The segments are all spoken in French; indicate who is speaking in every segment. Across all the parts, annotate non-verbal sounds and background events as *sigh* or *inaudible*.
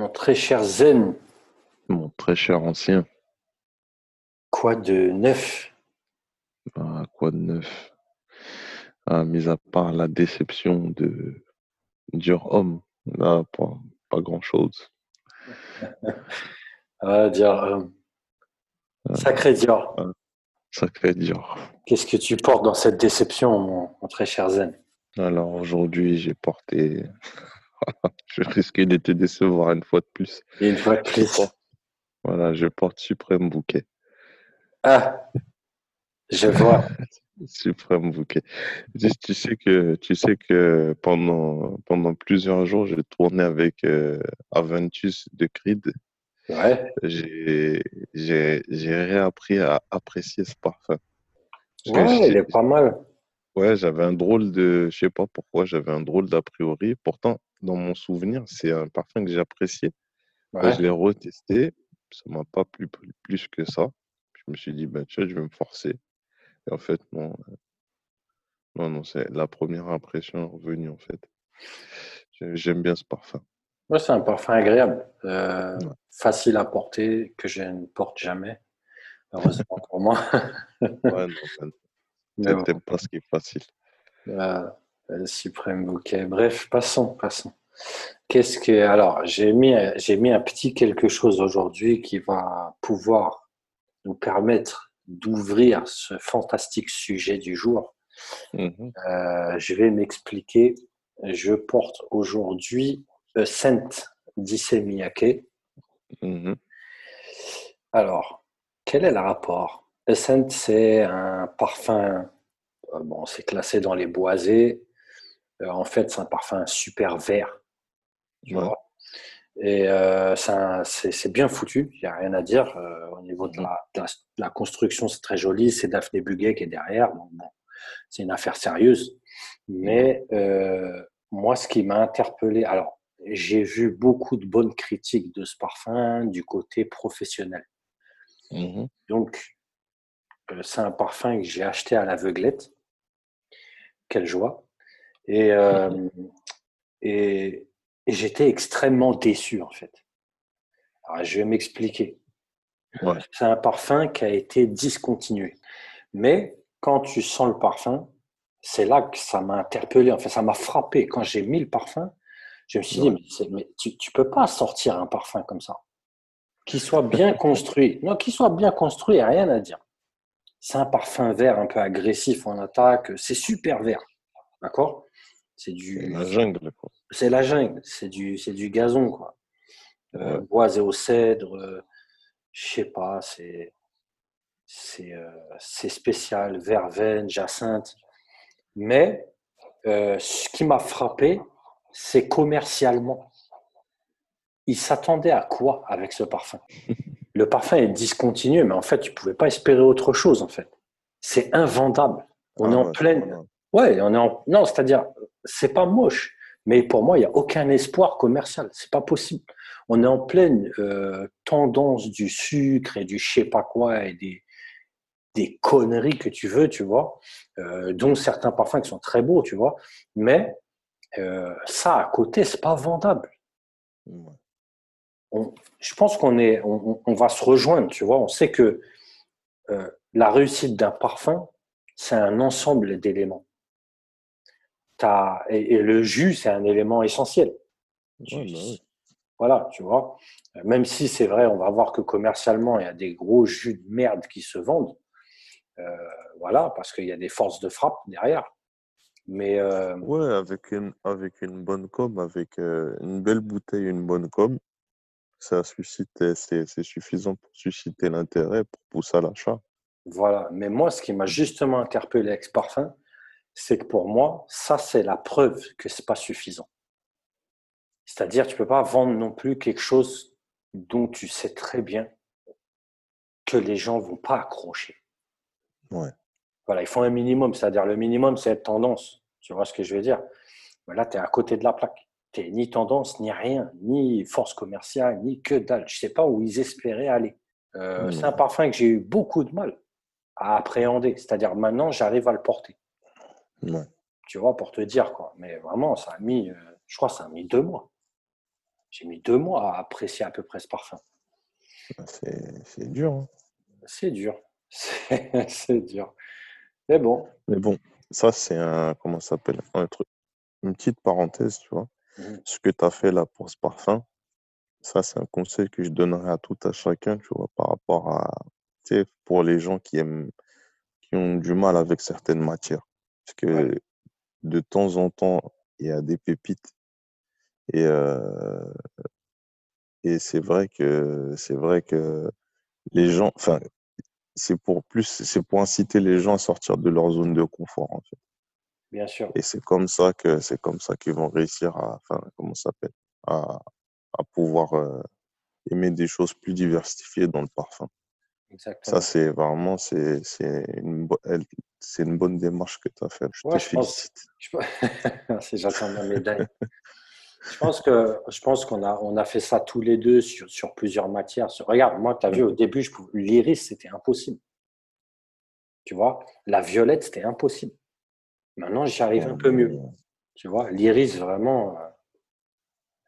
Speaker 1: Mon très cher Zen,
Speaker 2: Mon très cher ancien,
Speaker 1: quoi de neuf?
Speaker 2: Bah, quoi de neuf? Ah, mis à part la déception de Dior Homme, là, pas, pas grand-chose. *laughs*
Speaker 1: Ah, Dior, euh,
Speaker 2: Euh,
Speaker 1: sacré Dior.
Speaker 2: euh, sacré Dior.
Speaker 1: Qu'est-ce que tu portes dans cette déception, mon, mon très cher Zen?
Speaker 2: Alors aujourd'hui, j'ai porté. *laughs* Je risquais de te décevoir une fois de plus.
Speaker 1: Et une fois de plus.
Speaker 2: voilà, je porte Suprême Bouquet.
Speaker 1: Ah, je vois. *laughs*
Speaker 2: Suprême Bouquet. Tu, sais que, tu sais que pendant, pendant plusieurs jours, j'ai tourné avec euh, Aventus de Creed.
Speaker 1: Ouais.
Speaker 2: J'ai, réappris à apprécier ce parfum. Parce
Speaker 1: Ouais, il est pas mal.
Speaker 2: Ouais, j'avais un drôle de, je sais pas pourquoi, j'avais un drôle d'a priori. Pourtant, dans mon souvenir, c'est un parfum que j'appréciais. Quand
Speaker 1: Ouais.
Speaker 2: je l'ai retesté, ça m'a pas plu plu- plus que ça. Je me suis dit, bah, tu vois, je vais me forcer. Et en fait, non, euh, non, non, c'est la première impression revenue, en fait. J'ai- J'aime bien ce parfum.
Speaker 1: Ouais, c'est un parfum agréable, euh,
Speaker 2: Ouais.
Speaker 1: facile à porter, que je ne porte jamais, heureusement pour moi.
Speaker 2: Ouais, non, *laughs* ben, t'aimes pas ce qui est facile.
Speaker 1: euh, le suprême bouquet. Bref, passons, passons. Qu'est-ce que alors j'ai mis j'ai mis un petit quelque chose aujourd'hui qui va pouvoir nous permettre d'ouvrir ce fantastique sujet du jour.
Speaker 2: Mhm,
Speaker 1: Euh, je vais m'expliquer. Je porte aujourd'hui euh, Saint d'Issey Miyake.
Speaker 2: mhm,
Speaker 1: Alors, quel est le rapport? Essent, c'est un parfum, euh, bon, c'est classé dans les boisés. Euh, en fait, c'est un parfum super vert, tu
Speaker 2: ouais,
Speaker 1: vois. Et euh, c'est bien foutu, il n'y a rien à dire. Euh, au niveau de
Speaker 2: mhm,
Speaker 1: la, de la, de la construction, c'est très joli. C'est Daphné Buguet qui est derrière. Donc, bon, c'est une affaire sérieuse. Mais euh, moi, ce qui m'a interpellé, alors, j'ai vu beaucoup de bonnes critiques de ce parfum du côté professionnel.
Speaker 2: mhm,
Speaker 1: Donc, c'est un parfum que j'ai acheté à l'aveuglette. Quelle joie. Et, euh, *laughs* et, et j'étais extrêmement déçu, en fait. Alors, je vais m'expliquer.
Speaker 2: ouais,
Speaker 1: C'est un parfum qui a été discontinué. Mais quand tu sens le parfum, c'est là que ça m'a interpellé. En fait, ça m'a frappé. Quand j'ai mis le parfum, je me suis dit, mais, tu ne peux pas sortir un parfum comme ça. Qui *laughs* soit bien construit. Non, qui soit bien construit, il n'y a rien à dire. C'est un parfum vert un peu agressif en attaque. C'est super vert. D'accord? C'est du,
Speaker 2: la jungle, quoi.
Speaker 1: c'est la jungle. C'est du, c'est du gazon, quoi. Euh, boisé au cèdre. euh, je sais pas. C'est, c'est, euh, c'est spécial. Verveine, jacinthe. Mais euh, ce qui m'a frappé, c'est commercialement. Ils s'attendaient à quoi avec ce parfum? *laughs* Le parfum est discontinué, mais en fait, tu pouvais pas espérer autre chose, en fait. C'est invendable. On est
Speaker 2: ah
Speaker 1: en
Speaker 2: ouais, c'est
Speaker 1: pleine. Ouais, on est en. Non, c'est-à-dire, c'est pas moche, mais pour moi, il n'y a aucun espoir commercial. C'est pas possible. On est en pleine euh, tendance du sucre et du je sais pas quoi et des, des conneries que tu veux, tu vois, euh, dont certains parfums qui sont très beaux, tu vois, mais euh, ça à côté, c'est pas vendable.
Speaker 2: Ouais,
Speaker 1: On- je pense qu'on est, on, va se rejoindre, tu vois. On sait que euh, la réussite d'un parfum, c'est un ensemble d'éléments. T'as- Et, et le jus, c'est un élément essentiel. Tu-
Speaker 2: ouais, bah.
Speaker 1: Voilà, tu vois. Euh, Même si c'est vrai, on va voir que commercialement, il y a des gros jus de merde qui se vendent. Euh, voilà, parce qu'il y a des forces de frappe derrière. Mais euh,
Speaker 2: Ouais, avec une, avec une bonne com, avec euh, une belle bouteille, une bonne com, ça suscite, c'est, suffisant pour susciter l'intérêt, pour pousser à l'achat.
Speaker 1: voilà. Mais moi, ce qui m'a justement interpellé avec ce parfum, c'est que pour moi, ça, c'est la preuve que c'est pas suffisant. C'est-à-dire, tu peux pas vendre non plus quelque chose dont tu sais très bien que les gens vont pas accrocher.
Speaker 2: Ouais,
Speaker 1: Voilà, il faut un minimum. C'est-à-dire, le minimum, c'est être tendance. Tu vois ce que je veux dire? Là, tu es à côté de la plaque. Ni tendance, ni rien, ni force commerciale, ni que dalle. Je sais pas où ils espéraient aller. Euh, c'est un parfum que j'ai eu beaucoup de mal à appréhender. C'est-à-dire, maintenant, j'arrive à le porter. Tu vois, pour te dire quoi. Mais vraiment, ça a mis, euh, je crois, que ça a mis deux mois. J'ai mis deux mois à apprécier à peu près ce parfum.
Speaker 2: Ah, c'est dur. Hein.
Speaker 1: C'est dur. *laughs* C'est dur. Mais bon.
Speaker 2: Mais bon, ça, c'est un. Comment ça s'appelle? Un truc. Une petite parenthèse, tu vois. Mmh ce que tu as fait là pour ce parfum, ça, c'est un conseil que je donnerais à tout à chacun, tu vois, par rapport à. Tu sais, pour les gens qui aiment. qui ont du mal avec certaines matières. Parce que de temps en temps, il y a des pépites. Et, euh, et c'est vrai que c'est vrai que les gens, enfin, c'est pour plus, c'est pour inciter les gens à sortir de leur zone de confort, en fait.
Speaker 1: Bien sûr.
Speaker 2: Et c'est comme ça que c'est comme ça qu'ils vont réussir à, enfin, comment ça s'appelle, à, à pouvoir euh, aimer des choses plus diversifiées dans le parfum. Exactement. Ça, c'est vraiment, c'est, c'est une, c'est une bonne démarche que tu as faite. Je te félicite.
Speaker 1: Pense... J'attends ma médaille. je pense que je pense qu'on a on a fait ça tous les deux sur, sur plusieurs matières. Regarde, moi, tu as vu au début, je l'iris, c'était impossible. Tu vois, la violette, c'était impossible. Maintenant, j'y arrive un peu mieux. Tu vois, l'iris, vraiment, euh,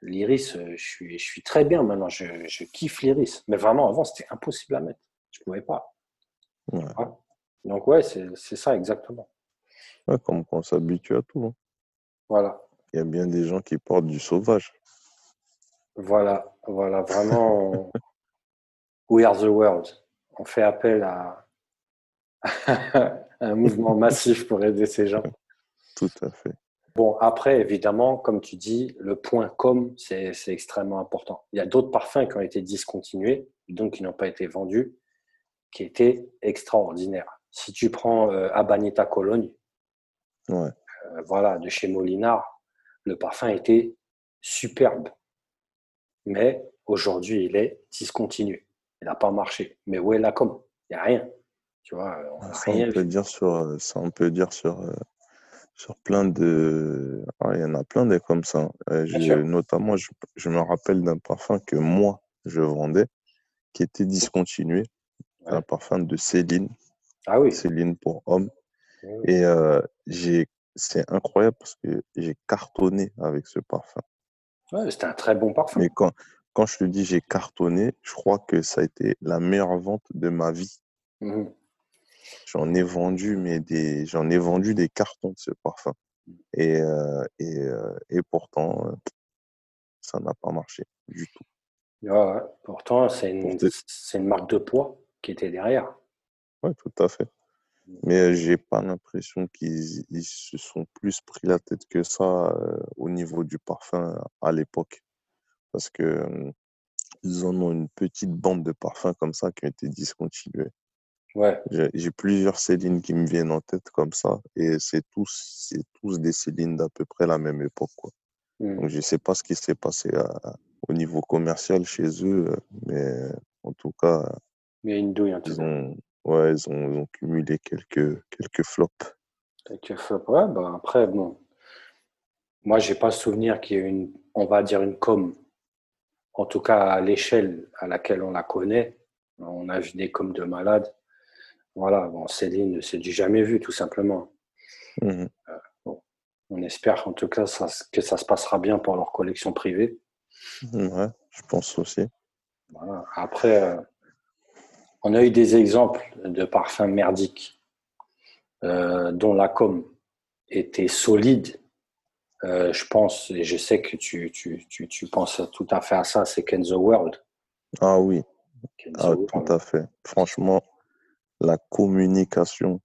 Speaker 1: l'iris, euh, je suis, je suis très bien maintenant. Je, je kiffe l'iris. Mais vraiment, avant, c'était impossible à mettre. Je ne pouvais pas. Donc, ouais, c'est ça exactement.
Speaker 2: comme on s'habitue à tout. Hein.
Speaker 1: Voilà.
Speaker 2: Il y a bien des gens qui portent du sauvage.
Speaker 1: Voilà, voilà, vraiment. *laughs* We are the world. On fait appel à *laughs* un mouvement massif pour aider ces gens.
Speaker 2: Tout à fait.
Speaker 1: Bon, après, évidemment, comme tu dis, le point com, c'est extrêmement important. Il y a d'autres parfums qui ont été discontinués, donc qui n'ont pas été vendus, qui étaient extraordinaires. Si tu prends euh, Abanita Cologne,
Speaker 2: euh,
Speaker 1: voilà, de chez Molinard, le parfum était superbe. Mais aujourd'hui, il est discontinu. Il n'a pas marché. Mais où est la com? Il n'y a rien. Tu vois,
Speaker 2: on ça, on peut dire sur, euh, ça, on peut dire sur, sur plein de. Ah, il y en a plein des comme ça. notamment, je, je, me rappelle d'un parfum que moi, je vendais, qui était discontinué. Un parfum de Céline.
Speaker 1: Ah oui.
Speaker 2: Céline pour homme. Et euh, j'ai, c'est incroyable parce que j'ai cartonné avec ce parfum.
Speaker 1: Ouais, c'était un très bon parfum.
Speaker 2: Mais quand, quand je te dis j'ai cartonné, je crois que ça a été la meilleure vente de ma vie. Mmh j'en ai vendu, mais des, j'en ai vendu des cartons de ce parfum. Mmh. Et, euh, et, euh, et pourtant, ça n'a pas marché du tout.
Speaker 1: Ouais, pourtant, c'est une, c'est une marque de poids qui était derrière.
Speaker 2: Oui, tout à fait. Mmh. Mais j'ai pas l'impression qu'ils se sont plus pris la tête que ça au niveau du parfum à l'époque. Parce que ils en ont une petite bande de parfums comme ça qui ont été discontinués.
Speaker 1: Ouais.
Speaker 2: J'ai plusieurs Céline qui me viennent en tête comme ça, et c'est tous, c'est tous des Céline d'à peu près la même époque, quoi. Mmh. Donc je sais pas ce qui s'est passé au niveau commercial chez eux, mais en tout cas,
Speaker 1: mais une douille,
Speaker 2: ils ont, ouais, ils ont, ils ont, cumulé quelques, quelques flops.
Speaker 1: Quelques flops, ouais. Bah après, bon, moi, j'ai pas souvenir qu'il y ait une, on va dire une com, en tout cas à l'échelle à laquelle on la connaît. On a vu des coms de malades. Voilà, bon, Céline, c'est du jamais vu, tout simplement. Mmh euh, bon, on espère en tout cas ça, que ça se passera bien pour leur collection privée.
Speaker 2: Ouais, je pense aussi.
Speaker 1: Voilà. Après, euh, on a eu des exemples de parfums merdiques euh, dont la com était solide. Euh, je pense, et je sais que tu, tu, tu, tu, penses tout à fait à ça, c'est Kenzo World.
Speaker 2: Ah oui, ah, tout à fait. Franchement, la communication,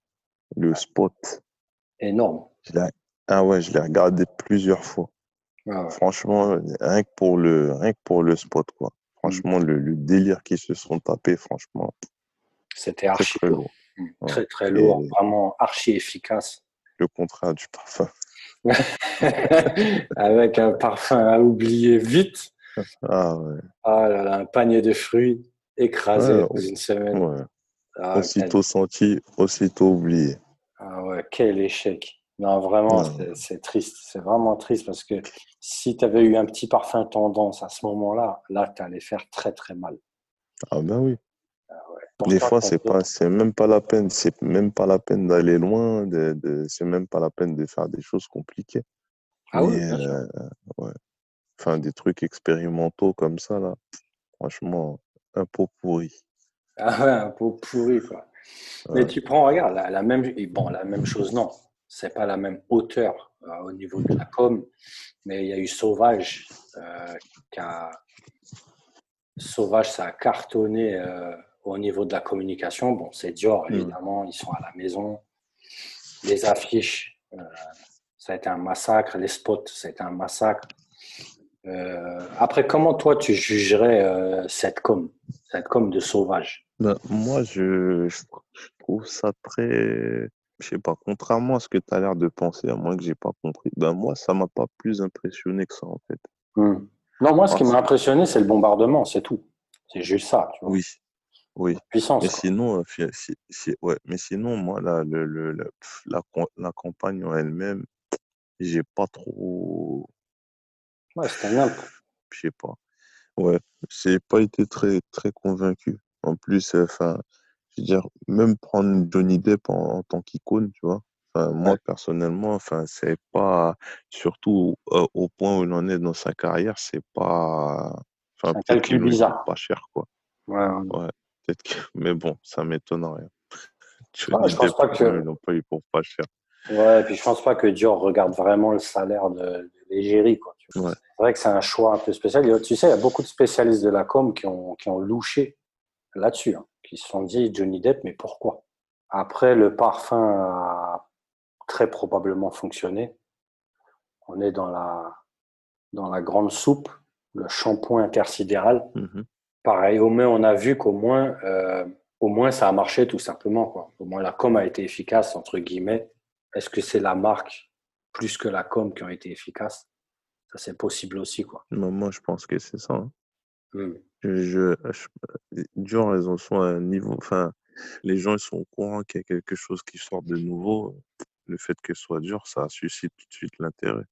Speaker 2: le spot.
Speaker 1: Énorme.
Speaker 2: ah ouais, je l'ai regardé plusieurs fois. Ah Franchement, rien que pour le, rien que pour le spot, quoi. Franchement, le, le, délire qu'ils se sont tapés, franchement.
Speaker 1: C'était archi très, lourd. Très, très lourd. Vraiment archi efficace.
Speaker 2: Le contraire du parfum. *laughs*
Speaker 1: Avec un parfum à oublier vite.
Speaker 2: Ah ouais.
Speaker 1: Ah là là, un panier de fruits écrasé dans une semaine.
Speaker 2: Ah, aussitôt senti, aussitôt oublié.
Speaker 1: Ah ouais, quel échec. Non, vraiment, c'est triste. C'est vraiment triste parce que si tu avais eu un petit parfum tendance à ce moment-là, là, tu allais faire très très mal.
Speaker 2: Ah ben oui. Ah Des fois, c'est pas, c'est même pas la peine, c'est même pas la peine d'aller loin, de, de c'est même pas la peine de faire des choses compliquées.
Speaker 1: Ah oui, euh, ouais.
Speaker 2: enfin, des trucs expérimentaux comme ça, là. Franchement, un pot pourri. *laughs*
Speaker 1: Ah ouais, un pot pourri, quoi. Mais tu prends, regarde, la, même, bon, la même chose, non. C'est pas la même hauteur euh, au niveau de la com, mais il y a eu Sauvage euh, qui a. Sauvage, ça a cartonné euh, au niveau de la communication. Bon, c'est Dior, hmm. évidemment, ils sont à la maison. Les affiches, ça a été un massacre. Les spots, ça a été un massacre. Après, comment toi, tu jugerais cette com, cette com de Sauvage?
Speaker 2: Ben, moi, je, je, trouve ça très. Je sais pas, contrairement à ce que tu as l'air de penser, à moins que j'ai pas compris, ben moi, ça m'a pas plus impressionné que ça, en fait.
Speaker 1: Hmm. Non, moi, ce qui m'a impressionné, c'est le bombardement, c'est tout. C'est juste ça. Tu vois.
Speaker 2: Oui, oui.
Speaker 1: Puissance.
Speaker 2: Mais sinon, euh, si, ouais, mais sinon, moi, la, le, le, la, la, campagne en elle-même, j'ai pas trop.
Speaker 1: Ouais, c'était un
Speaker 2: Je sais pas. Ouais, j'ai pas été très, très convaincu. En plus, euh, enfin, je veux dire, même prendre Johnny Depp en, tant qu'icône, tu vois. Enfin, moi, personnellement, enfin, c'est pas, surtout euh, au point où il en est dans sa carrière, c'est pas,
Speaker 1: enfin, un calcul bizarre.
Speaker 2: Pas cher, quoi.
Speaker 1: Ouais, ouais.
Speaker 2: peut-être que... *laughs* mais bon, ça m'étonne rien. *laughs*
Speaker 1: je pense pas que.
Speaker 2: Ils n'ont pas eu pour pas cher.
Speaker 1: Ouais, et puis je pense pas que Dior regarde vraiment le salaire de, l'égérie, quoi.
Speaker 2: Ouais.
Speaker 1: C'est vrai que c'est un choix un peu spécial. Tu sais, il y a beaucoup de spécialistes de la com qui ont, qui ont louché là-dessus, hein, qui se sont dit Johnny Depp, mais pourquoi? Après, le parfum a très probablement fonctionné. On est dans la, dans la grande soupe, le shampoing intersidéral.
Speaker 2: Mhm.
Speaker 1: Pareil, au moins, on a vu qu'au moins, euh, au moins, ça a marché tout simplement. Quoi. Au moins, la com a été efficace, entre guillemets. Est-ce que c'est la marque plus que la com qui ont été efficaces? Ça, c'est possible aussi. Quoi.
Speaker 2: Moi, je pense que c'est ça. Hein.
Speaker 1: Mmh.
Speaker 2: Je, en sont à un niveau. Enfin, les gens ils sont au courant qu'il y a quelque chose qui sort de nouveau. Le fait qu'elle soit dure, ça suscite tout de suite l'intérêt,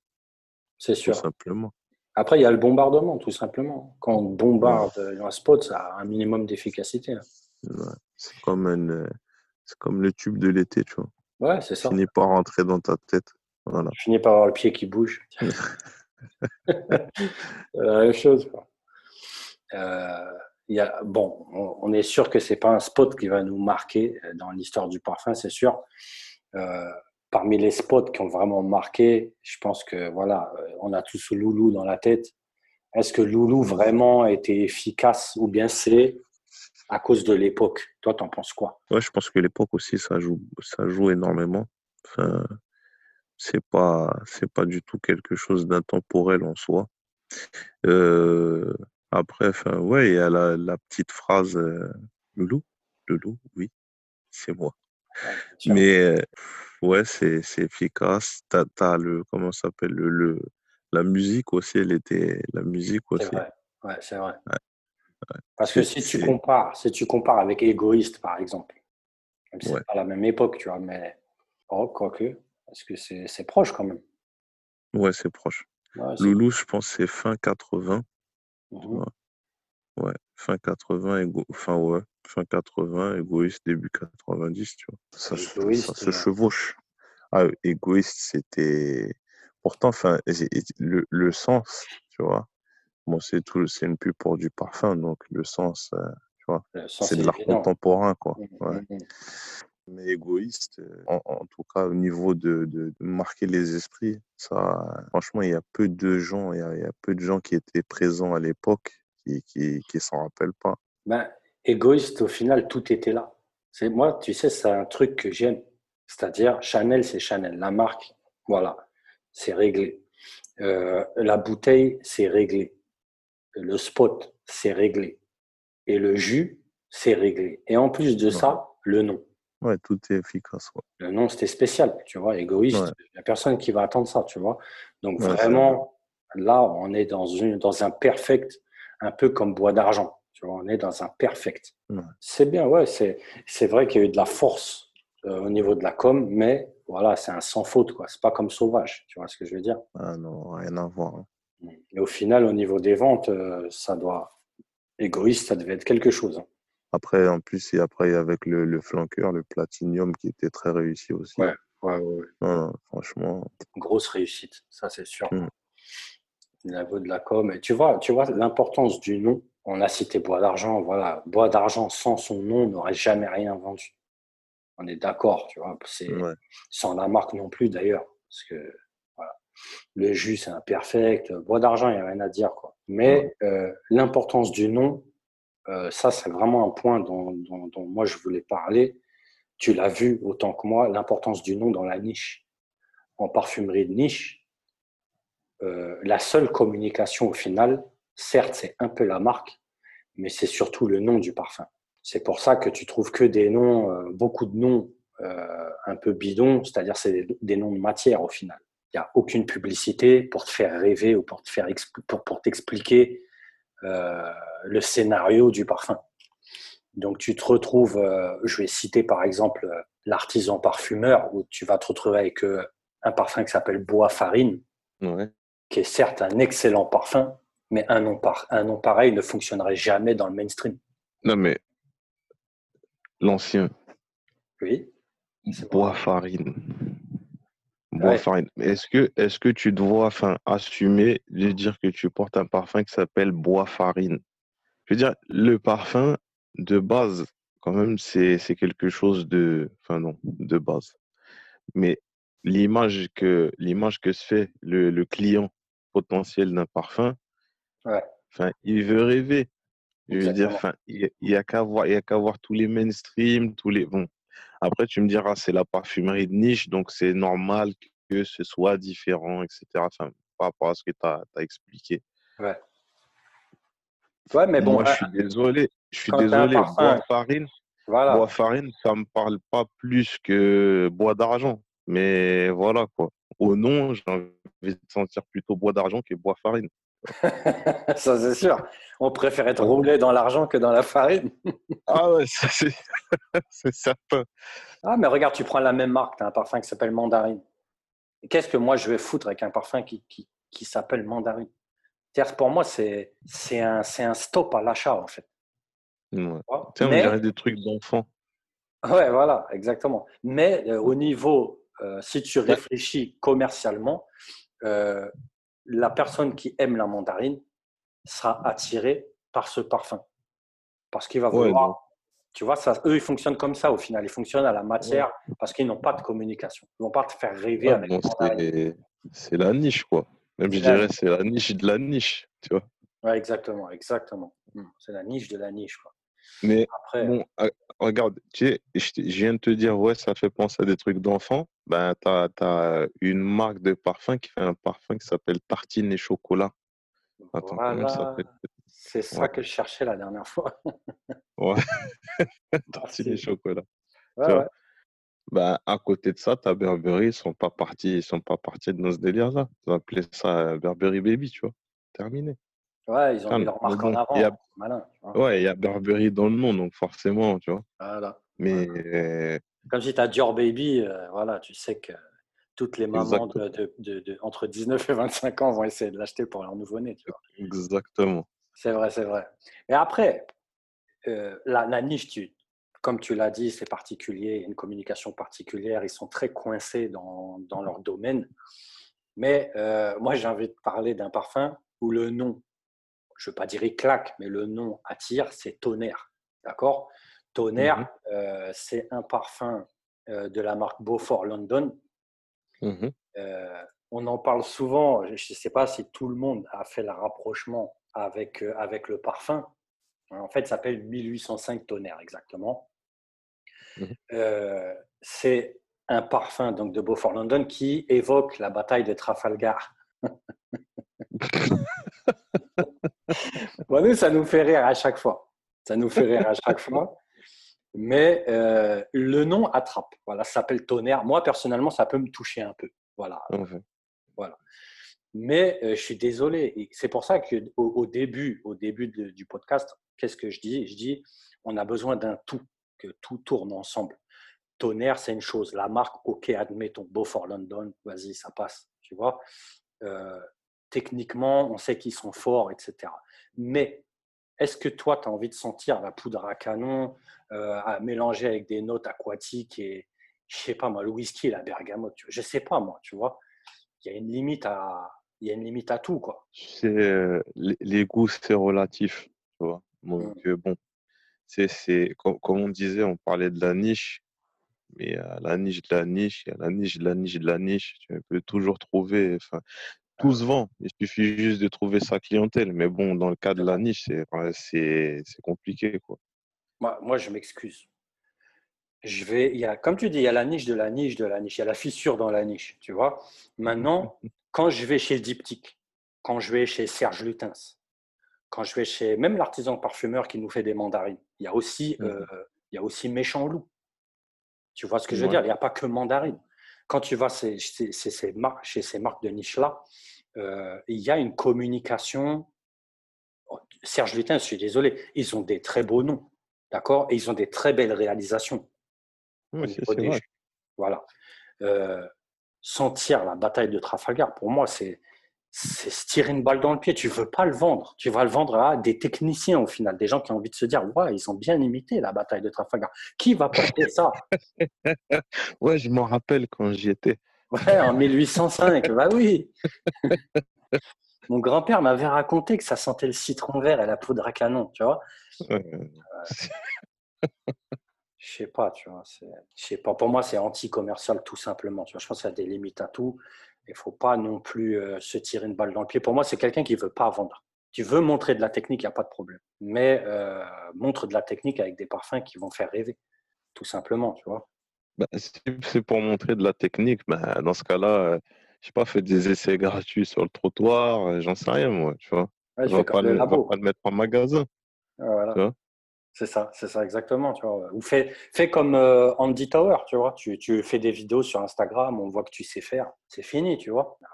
Speaker 1: C'est sûr.
Speaker 2: simplement.
Speaker 1: Après, il y a le bombardement, tout simplement. Quand on bombarde un spot, ça a un minimum d'efficacité.
Speaker 2: Hein. C'est comme un, c'est comme le tube de l'été, tu vois.
Speaker 1: Ouais, c'est ça.
Speaker 2: Finit par rentrer dans ta tête. Voilà.
Speaker 1: Finis par avoir le pied qui bouge. *laughs* *laughs* la même chose. Quoi. Euh, y a, bon, on, est sûr que c'est pas un spot qui va nous marquer euh, dans l'histoire du parfum, c'est sûr. Euh, parmi les spots qui ont vraiment marqué, je pense que voilà, on a tous Loulou dans la tête. Est-ce que Loulou vraiment a été efficace ou bien c'est à cause de l'époque? Toi, t'en penses quoi?
Speaker 2: Ouais, je pense que l'époque aussi, ça joue, ça joue énormément. Enfin, c'est pas, c'est pas du tout quelque chose d'intemporel en soi. Euh, après, enfin, ouais, il y a la, la petite phrase euh, Loulou, Loulou, oui, c'est moi. *laughs* Mais euh, ouais, c'est efficace. T'as, as le, comment s'appelle, le, le, la musique aussi, elle était, la musique aussi.
Speaker 1: C'est vrai, ouais, c'est vrai. Parce que si tu compares, si tu compares avec Égoïste, par exemple, c'est pas la même époque, tu vois, mais oh, quoique, parce que c'est proche quand même.
Speaker 2: Ouais, c'est proche. Loulou, je pense, c'est fin 80.
Speaker 1: Mmh
Speaker 2: ouais, fin 80, égo... fin, ouais, fin 80, égoïste, début 90, tu vois. Ça, se chevauche. Ah, égoïste, c'était. Pourtant, enfin, le, le sens, tu vois. Bon, c'est tout, c'est une pub pour du parfum, donc le sens, euh, tu vois, c'est de l'art contemporain, quoi. Mmh, ouais. Mais égoïste, euh, en, tout cas au niveau de, de, marquer les esprits, ça, franchement, il y a peu de gens, il y a, il y a peu de gens qui étaient présents à l'époque qui, qui, qui s'en rappellent pas.
Speaker 1: Ben, égoïste, au final, tout était là. C'est moi, tu sais, c'est un truc que j'aime. C'est-à-dire, Chanel, c'est Chanel. La marque, voilà, c'est réglé. Euh, la bouteille, c'est réglé. Le spot, c'est réglé. Et le jus, c'est réglé. Et en plus de ça, le nom.
Speaker 2: Ouais, tout est efficace.
Speaker 1: Le nom, c'était spécial, tu vois, égoïste. Il n'y a personne qui va attendre ça, tu vois. Donc vraiment, là, on est dans, une, dans un perfect, un peu comme bois d'argent. Tu vois, on est dans un perfect. C'est bien, ouais, c'est vrai qu'il y a eu de la force euh, au niveau de la com, mais voilà, c'est un sans faute, quoi. C'est pas comme sauvage, tu vois ce que je veux dire
Speaker 2: Ah non, rien à voir. Hein.
Speaker 1: Et au final, au niveau des ventes, euh, ça doit. Égoïste, ça devait être quelque chose. Hein.
Speaker 2: Après, en plus, et après, avec le, le flanqueur, le Platinium, qui était très réussi aussi.
Speaker 1: Ouais, ouais, ouais.
Speaker 2: Non, non, franchement.
Speaker 1: Grosse réussite, ça c'est sûr.
Speaker 2: Mmh.
Speaker 1: niveau de la com. Et tu vois, tu vois l'importance du nom. On a cité Bois d'Argent. Voilà, Bois d'Argent sans son nom n'aurait jamais rien vendu. On est d'accord, tu vois. C'est sans la marque non plus d'ailleurs, parce que voilà, le jus c'est imperfect. Bois d'Argent, il n'y a rien à dire quoi. Mais euh, l'importance du nom, euh, ça c'est vraiment un point dont, moi je voulais parler. Tu l'as vu autant que moi, l'importance du nom dans la niche. En parfumerie de niche, euh, la seule communication au final, certes, c'est un peu la marque, mais c'est surtout le nom du parfum. C'est pour ça que tu trouves que des noms, euh, beaucoup de noms un peu bidons, c'est-à-dire c'est des, noms de matière au final. Il n'y a aucune publicité pour te faire rêver ou pour te faire pour, pour t'expliquer le scénario du parfum. Donc tu te retrouves, je vais citer par exemple l'artisan parfumeur, où tu vas te retrouver avec un parfum qui s'appelle Bois Farine. Ouais qui est certes un excellent parfum, mais un nom, par, un nom pareil ne fonctionnerait jamais dans le mainstream.
Speaker 2: Non, mais l'ancien.
Speaker 1: Oui.
Speaker 2: Bois farine. Bois farine. Est-ce que, est que tu dois enfin, assumer de dire que tu portes un parfum qui s'appelle bois farine? Je veux dire, le parfum, de base, quand même, c'est quelque chose de. Enfin, non, de base. Mais l'image que, que se fait le, le client potentiel d'un parfum, enfin, il veut rêver. Je veux dire, enfin, il n'y a qu'à voir, qu'à voir tous les mainstream, tous les. Bon, après, tu me diras, c'est la parfumerie de niche, donc c'est normal que ce soit différent, etc. Enfin, par rapport à ce que tu as, expliqué.
Speaker 1: Ouais. Ouais, mais bon.
Speaker 2: Moi, je suis désolé. Je suis désolé. bois farine, voilà. bois farine, ça me parle pas plus que bois d'argent. Mais voilà, quoi. Au nom, j'ai envie de sentir plutôt bois d'argent que bois farine. *laughs*
Speaker 1: ça, c'est sûr. On préfère être roulé dans l'argent que dans la farine. *laughs*
Speaker 2: ah ouais, c'est *laughs* certain.
Speaker 1: Ah, mais regarde, tu prends la même marque, tu as un parfum qui s'appelle Mandarine. Qu'est-ce que moi je vais foutre avec un parfum qui, qui, qui s'appelle Mandarine? Pour moi, c'est un, un stop à l'achat, en fait.
Speaker 2: Ouais. Tiens, on dirait des trucs d'enfant.
Speaker 1: Ouais, voilà, exactement. Mais euh, au niveau euh, si tu réfléchis commercialement, euh, la personne qui aime la mandarine sera attirée par ce parfum. Parce qu'il va vouloir. tu vois, ça, eux, ils fonctionnent comme ça au final. Ils fonctionnent à la matière parce qu'ils n'ont pas de communication. Ils ne vont pas te faire rêver avec
Speaker 2: C'est la niche, quoi. Même je dirais, c'est la niche de la niche, tu vois.
Speaker 1: Ouais, exactement, exactement. Hmm, c'est la niche de la niche, quoi.
Speaker 2: Mais Après, bon, regarde, tu sais, je, viens de te dire, ouais, ça fait penser à des trucs d'enfants. Ben, tu as, une marque de parfum qui fait un parfum qui s'appelle Tartine et Chocolat.
Speaker 1: Attends, voilà. C'est ça que je cherchais la dernière fois. *laughs*
Speaker 2: ouais. Tartine et Chocolat. Ouais, ouais. Ben, à côté de ça, ta Burberry, ils sont pas partis, ils sont pas partis dans ce délire-là. Ils ont appelé ça Burberry Baby, tu vois? Terminé.
Speaker 1: Ouais, ils ont mis leur marque en avant. Malin,
Speaker 2: Ouais, il y a Burberry dans le nom, donc forcément, tu vois? Voilà. Mais.
Speaker 1: Comme si tu as Dior Baby, euh, voilà, tu sais que toutes les mamans de, de, entre 19 et 25 ans vont essayer de l'acheter pour leur nouveau-né.
Speaker 2: Exactement.
Speaker 1: C'est vrai, c'est vrai. Et après, euh, la, niche, tu, comme tu l'as dit, c'est particulier, une communication particulière, ils sont très coincés dans, dans leur domaine. Mais euh, moi, j'ai envie de parler d'un parfum où le nom je ne veux pas dire il claque, mais le nom attire, c'est Tonnerre. D'accord? Tonnerre, mmh euh, c'est un parfum de la marque Beaufort London. Mmh euh, on en parle souvent, je ne sais pas si tout le monde a fait le rapprochement avec, avec le parfum. En fait, ça s'appelle 1805 Tonnerre, exactement. Mmh c'est un parfum donc, de Beaufort London qui évoque la bataille de Trafalgar. *laughs* bon, nous, ça nous fait rire à chaque fois. Ça nous fait rire à chaque fois. Mais euh, le nom attrape. Voilà, ça s'appelle tonnerre. Moi, personnellement, ça peut me toucher un peu. Voilà. voilà. Mais euh, je suis désolé. C'est pour ça qu'au au début, au début du podcast, qu'est-ce que je dis? Je dis, on a besoin d'un tout, que tout tourne ensemble. Tonnerre, c'est une chose. La marque, ok, admettons, Beaufort London, vas-y, ça passe. Tu vois? Euh, techniquement, on sait qu'ils sont forts, etc. Mais est-ce que toi, tu as envie de sentir la poudre à canon euh, à mélanger avec des notes aquatiques et, je sais pas moi, le whisky et la bergamote Je sais pas moi, tu vois? Il y a une limite à, il y a une limite à tout, quoi.
Speaker 2: C'est euh, les, goûts, c'est relatif, tu vois? Donc,
Speaker 1: Mm.
Speaker 2: euh, bon, c'est, c'est, comme, comme on disait, on parlait de la niche, mais il y a la niche de la niche, il y a la niche de la niche de la niche. Tu peux toujours trouver, enfin, tout se vend. Il suffit juste de trouver sa clientèle. Mais bon, dans le cas de la niche, c'est, compliqué, quoi.
Speaker 1: Moi, moi, je m'excuse. Je vais, il y a, comme tu dis, il y a la niche de la niche de la niche, il y a la fissure dans la niche, tu vois. Maintenant, *laughs* quand je vais chez diptyque, quand je vais chez Serge Lutens, quand je vais chez même l'artisan parfumeur qui nous fait des mandarines, il y a aussi,
Speaker 2: Mhm.
Speaker 1: euh, il y a aussi Méchant Loup. Tu vois ce que je veux
Speaker 2: Ouais.
Speaker 1: dire? Il n'y a pas que mandarine. Quand tu vas chez, chez- chez ces, marques, chez ces marques de niche-là, euh, il y a une communication. Serge Lutens, je suis désolé, ils ont des très beaux noms, d'accord Et ils ont des très belles réalisations au niveau
Speaker 2: c'est
Speaker 1: des. Voilà. Euh, sentir la bataille de Trafalgar, pour moi, c'est c'est se tirer une balle dans le pied. Tu veux pas le vendre. Tu vas le vendre à des techniciens au final, des gens qui ont envie de se dire ouais, ils ont bien imité la bataille de Trafalgar. Qui va porter ça? *laughs*
Speaker 2: Ouais, je m'en rappelle quand j'y étais.
Speaker 1: Ouais, en 1805. bah oui. *laughs* Mon grand-père m'avait raconté que ça sentait le citron vert et la poudre à canon, tu vois.
Speaker 2: Ouais.
Speaker 1: Je sais pas, tu vois. Je sais pas. Pour moi, c'est anti-commercial tout simplement. Tu vois. Je pense qu'il y a des limites à tout. Il faut pas non plus euh, se tirer une balle dans le pied. Pour moi, c'est quelqu'un qui veut pas vendre. Tu veux montrer de la technique, il n'y a pas de problème. Mais euh, montre de la technique avec des parfums qui vont faire rêver, tout simplement, tu vois.
Speaker 2: Si *laughs* c'est pour montrer de la technique, bah, dans ce cas-là, euh, je sais pas, faites des essais gratuits sur le trottoir, j'en sais rien, moi, tu vois.
Speaker 1: Ouais,
Speaker 2: On
Speaker 1: je
Speaker 2: va
Speaker 1: fais
Speaker 2: pas,
Speaker 1: le
Speaker 2: pas mettre en magasin,
Speaker 1: Voilà.
Speaker 2: tu vois.
Speaker 1: C'est ça, c'est ça exactement, tu vois. Ou fais, fais comme euh, Andy Tower, tu vois. Tu, tu fais des vidéos sur Instagram, on voit que tu sais faire. C'est fini, tu vois. Euh,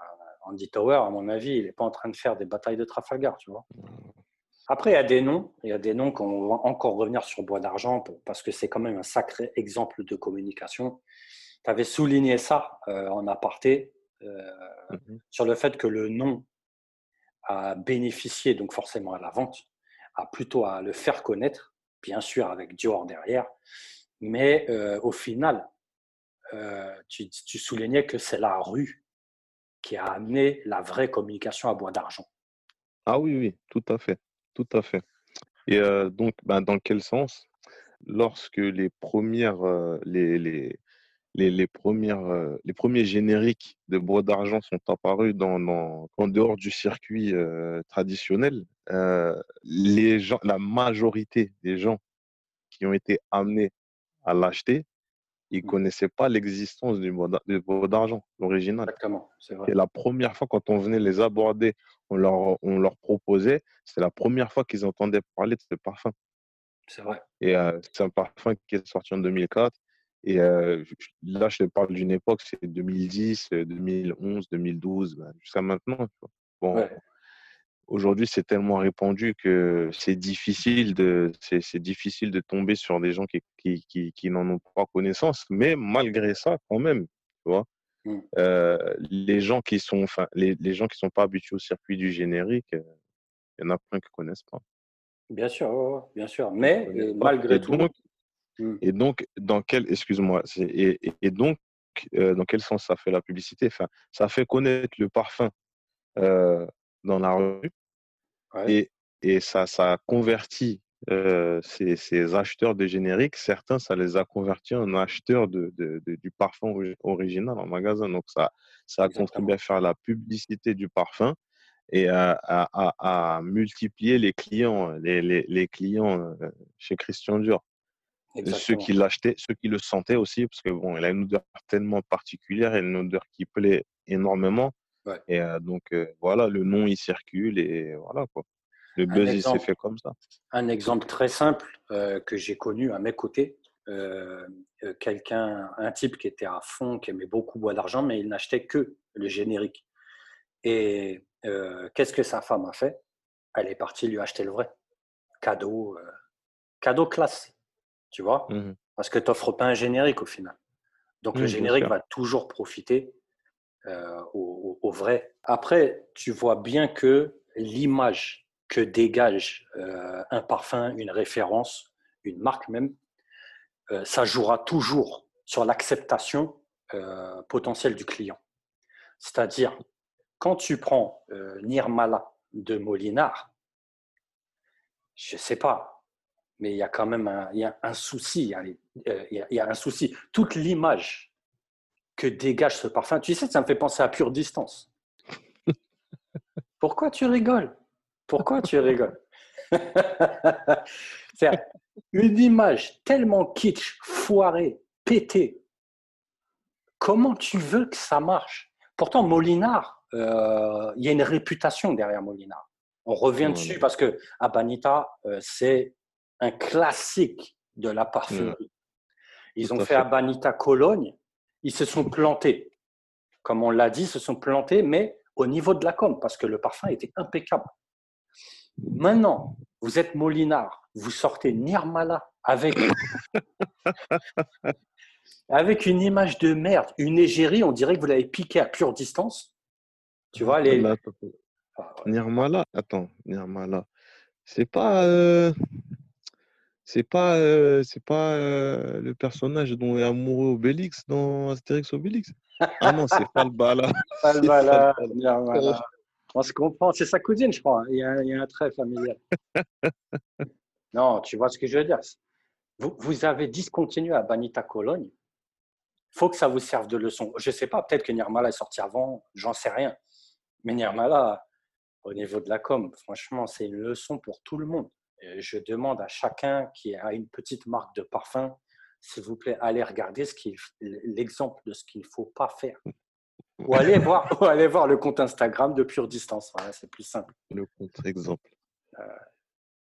Speaker 1: Andy Tower, à mon avis, il n'est pas en train de faire des batailles de Trafalgar, tu vois. Après, il y a des noms, il y a des noms qu'on va encore revenir sur Bois d'Argent parce que c'est quand même un sacré exemple de communication. Tu avais souligné ça euh, en aparté
Speaker 2: Mhm.
Speaker 1: sur le fait que le nom a bénéficié, donc forcément à la vente, a plutôt à le faire connaître, bien sûr avec Dior derrière, mais euh, au final, euh, tu, soulignais que c'est la rue qui a amené la vraie communication à Bois d'Argent.
Speaker 2: Ah oui, oui, tout à fait, tout à fait. Et euh, donc, ben, dans quel sens? Lorsque les premiers génériques de Bois d'Argent sont apparus en dehors du circuit traditionnel, euh, les gens, la majorité des gens qui ont été amenés à l'acheter, ils
Speaker 1: Mm.
Speaker 2: connaissaient pas l'existence du Bois d'Argent, l'original.
Speaker 1: Exactement, c'est vrai.
Speaker 2: Et la première fois, quand on venait les aborder, on leur, on leur proposait, c'est la première fois qu'ils entendaient parler de ce parfum.
Speaker 1: C'est vrai.
Speaker 2: Et euh, c'est un parfum qui est sorti en 2004. Et euh, là, je te parle d'une époque, c'est 2010, euh, 2011, 2012, ben, jusqu'à maintenant. tu vois. Bon,
Speaker 1: Ouais.
Speaker 2: Aujourd'hui, c'est tellement répandu que c'est difficile de, c'est, difficile de tomber sur des gens qui, qui, qui, qui n'en ont pas connaissance. Mais malgré ça, quand même, tu vois,
Speaker 1: Mm.
Speaker 2: euh, les gens qui sont, enfin, les, les gens qui sont pas habitués au circuit du générique, euh, il y en a plein qui connaissent pas.
Speaker 1: Bien sûr, ouais, bien sûr. Mais euh, malgré
Speaker 2: Et
Speaker 1: tout,
Speaker 2: donc,
Speaker 1: Mm.
Speaker 2: et donc, dans quel, excuse-moi, et, et- donc, euh, dans quel sens ça fait la publicité? Enfin, ça fait connaître le parfum euh, dans la rue
Speaker 1: ouais,
Speaker 2: et, et ça, ça a converti euh, ces, ces acheteurs de génériques. Certains, ça les a convertis en acheteurs de, de- de- du parfum ori- original en magasin. Donc, ça, ça a
Speaker 1: exactement.
Speaker 2: contribué à faire la publicité du parfum et à, à- à- à multiplier les clients, les, les, les clients euh, chez Christian Dior. Ceux qui l'achetaient, ceux qui le sentaient aussi, parce que bon, il a une odeur tellement particulière et une odeur qui plaît énormément.
Speaker 1: Ouais.
Speaker 2: Et euh, donc euh, voilà, le nom il circule et voilà quoi. Le buzz il s'est
Speaker 1: exemple,
Speaker 2: fait comme ça.
Speaker 1: un exemple très simple euh, que j'ai connu à mes côtés. quelqu'un, un type qui était à fond, qui aimait beaucoup Bois d'Argent, mais il n'achetait que le générique. Et qu'est-ce que sa femme a fait? Elle est partie lui acheter le vrai. Cadeau, cadeau classe, tu vois?
Speaker 2: Mhm.
Speaker 1: Parce que tu n'offres pas un générique au final. Donc le
Speaker 2: bien
Speaker 1: générique va toujours profiter euh, au, vrai. Après, tu vois bien que l'image que dégage euh, un parfum, une référence, une marque même, euh, ça jouera toujours sur l'acceptation potentielle du client. C'est-à-dire, quand tu prends Nirmala de Molinard, je ne sais pas, mais il y a quand même un souci. il y a un souci. Toute l'image que dégage ce parfum, tu sais, ça me fait penser à pure distance. Pourquoi tu rigoles? Pourquoi tu rigoles? *laughs* C'est une image tellement kitsch, foirée, pétée. Comment tu veux que ça marche? Pourtant, Molinard, euh, il y a une réputation derrière Molinard. On revient dessus parce que Abanita, euh, c'est un classique de la parfumerie. Ils ont fait, fait Abanita Cologne, ils se sont plantés. Comme on l'a dit, ils se sont plantés, mais au niveau de la com, parce que le parfum était impeccable. Maintenant, vous êtes Molinard, vous sortez Nirmala avec, *laughs* avec une image de merde, une égérie, on dirait que vous l'avez piqué à pure distance. Tu vois, les.
Speaker 2: Ah, Nirmala, attends, Nirmala, c'est pas. Euh, c'est pas, euh, c'est pas euh, le personnage dont est amoureux Obélix dans Astérix Obélix? Ah non, c'est Falbala. *laughs* *laughs*
Speaker 1: Falbala, Nirmala. On se comprend, c'est sa cousine, je crois. Il y a, il y a un trait familial. *laughs* non, tu vois ce que je veux dire? Vous, vous avez discontinué à Banita Cologne. Il faut que ça vous serve de leçon. Je ne sais pas, peut-être que Nirmala est sorti avant, j'en sais rien. Mais Nirmala, au niveau de la com, franchement, c'est une leçon pour tout le monde. Je demande à chacun qui a une petite marque de parfum, s'il vous plaît, allez regarder l'exemple de ce qu'il ne faut pas faire. *laughs* Ou allez voir, ou voir le compte Instagram de Pure Distance. Voilà, c'est plus simple.
Speaker 2: Le compte exemple.
Speaker 1: Euh,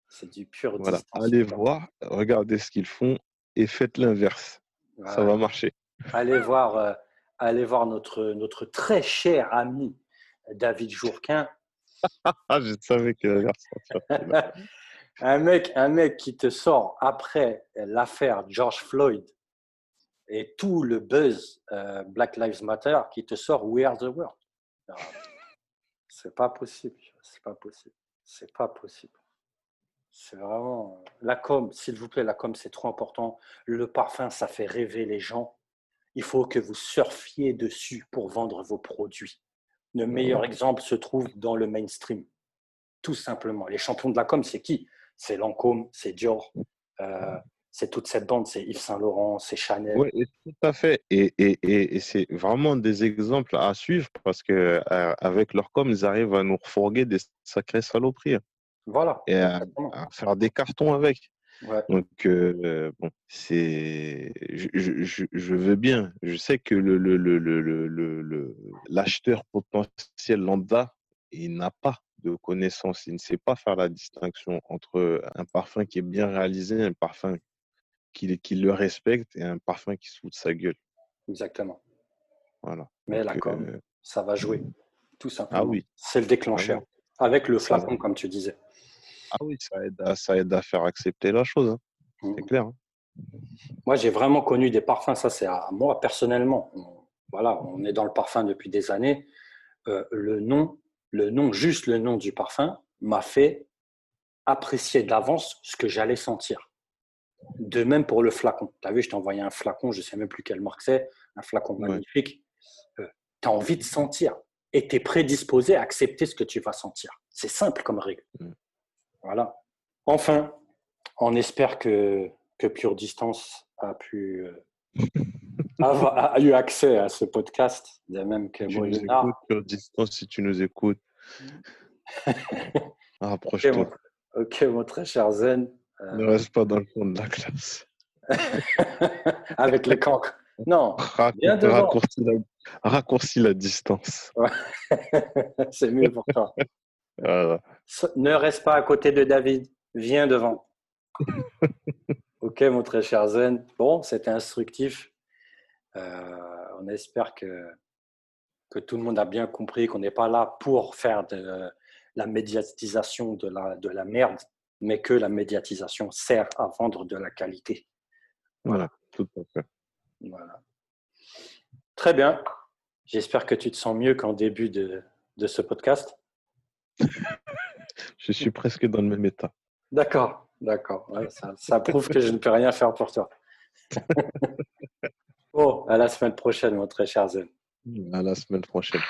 Speaker 1: c'est du pur
Speaker 2: voilà. Allez voir, regardez ce qu'ils font et faites l'inverse. Ça va marcher.
Speaker 1: Allez voir, euh, allez voir notre, notre très cher ami David Jourquin. *laughs*
Speaker 2: Je savais qu'il allait *laughs*
Speaker 1: un mec, un mec qui te sort après l'affaire George Floyd et tout le buzz euh, Black Lives Matter qui te sort We Are the World. C'est pas possible. C'est pas possible. C'est pas possible. C'est vraiment la com, s'il vous plaît, la com c'est trop important. Le parfum, ça fait rêver les gens. Il faut que vous surfiez dessus pour vendre vos produits. Le meilleur exemple se trouve dans le mainstream. Tout simplement. Les champions de la com, c'est qui? C'est Lancôme, c'est Dior, euh, c'est toute cette bande, c'est Yves Saint Laurent, c'est Chanel.
Speaker 2: Oui, tout à fait. Et, et, et, c'est vraiment des exemples à suivre parce que euh, avec leur com, ils arrivent à nous refourguer des sacrées saloperies.
Speaker 1: Voilà.
Speaker 2: Et à, faire des cartons avec. Donc, euh, bon, c'est. Je, je, je, veux bien. Je sais que le, le, le, le, l'acheteur potentiel lambda, il n'a pas de connaissance. Il ne sait pas faire la distinction entre un parfum qui est bien réalisé un parfum qu'il le respecte et un parfum qui se fout de sa gueule.
Speaker 1: Exactement.
Speaker 2: Voilà.
Speaker 1: Mais comme euh, ça va jouer, tout ah simplement.
Speaker 2: Ah oui.
Speaker 1: C'est le déclencheur. Avec le flacon, comme tu disais.
Speaker 2: Ah oui, ça aide à, ça aide à faire accepter la chose. Hein. C'est mmh. clair. Hein.
Speaker 1: Moi, j'ai vraiment connu des parfums. Ça, c'est à moi personnellement. Voilà, on est dans le parfum depuis des années. Euh, le nom, le nom, juste le nom du parfum, m'a fait apprécier d'avance ce que j'allais sentir. De même pour le flacon. Tu as vu, je t'ai envoyé un flacon, je ne sais même plus quelle marque c'est, un flacon magnifique. Euh, tu as envie de sentir et tu es prédisposé à accepter ce que tu vas sentir. C'est simple comme règle. Mm. Voilà. Enfin, on espère que, que Pure Distance a pu euh, a eu accès à ce podcast, de même que
Speaker 2: moi. Pure Distance, si tu nous écoutes, *laughs* rapproche-toi.
Speaker 1: ok, mon très cher Zen.
Speaker 2: Ne reste pas dans le fond de la classe. *laughs*
Speaker 1: Avec les cancres. Non.
Speaker 2: raccourcis, la, distance. *laughs*
Speaker 1: C'est mieux pour toi. Ne reste pas à côté de David. Viens devant. ok, mon très cher Zen. Bon, c'était instructif. Euh, on espère que, que tout le monde a bien compris qu'on n'est pas là pour faire de la médiatisation de la, de la merde mais que la médiatisation sert à vendre de la qualité.
Speaker 2: Voilà, tout à fait.
Speaker 1: Voilà. Très bien. J'espère que tu te sens mieux qu'en début de, de ce podcast. *laughs*
Speaker 2: je suis presque dans le même état.
Speaker 1: D'accord, d'accord. ça, ça, prouve que je ne peux rien faire pour toi. *laughs* bon, à la semaine prochaine, mon très cher Zen.
Speaker 2: À la semaine prochaine.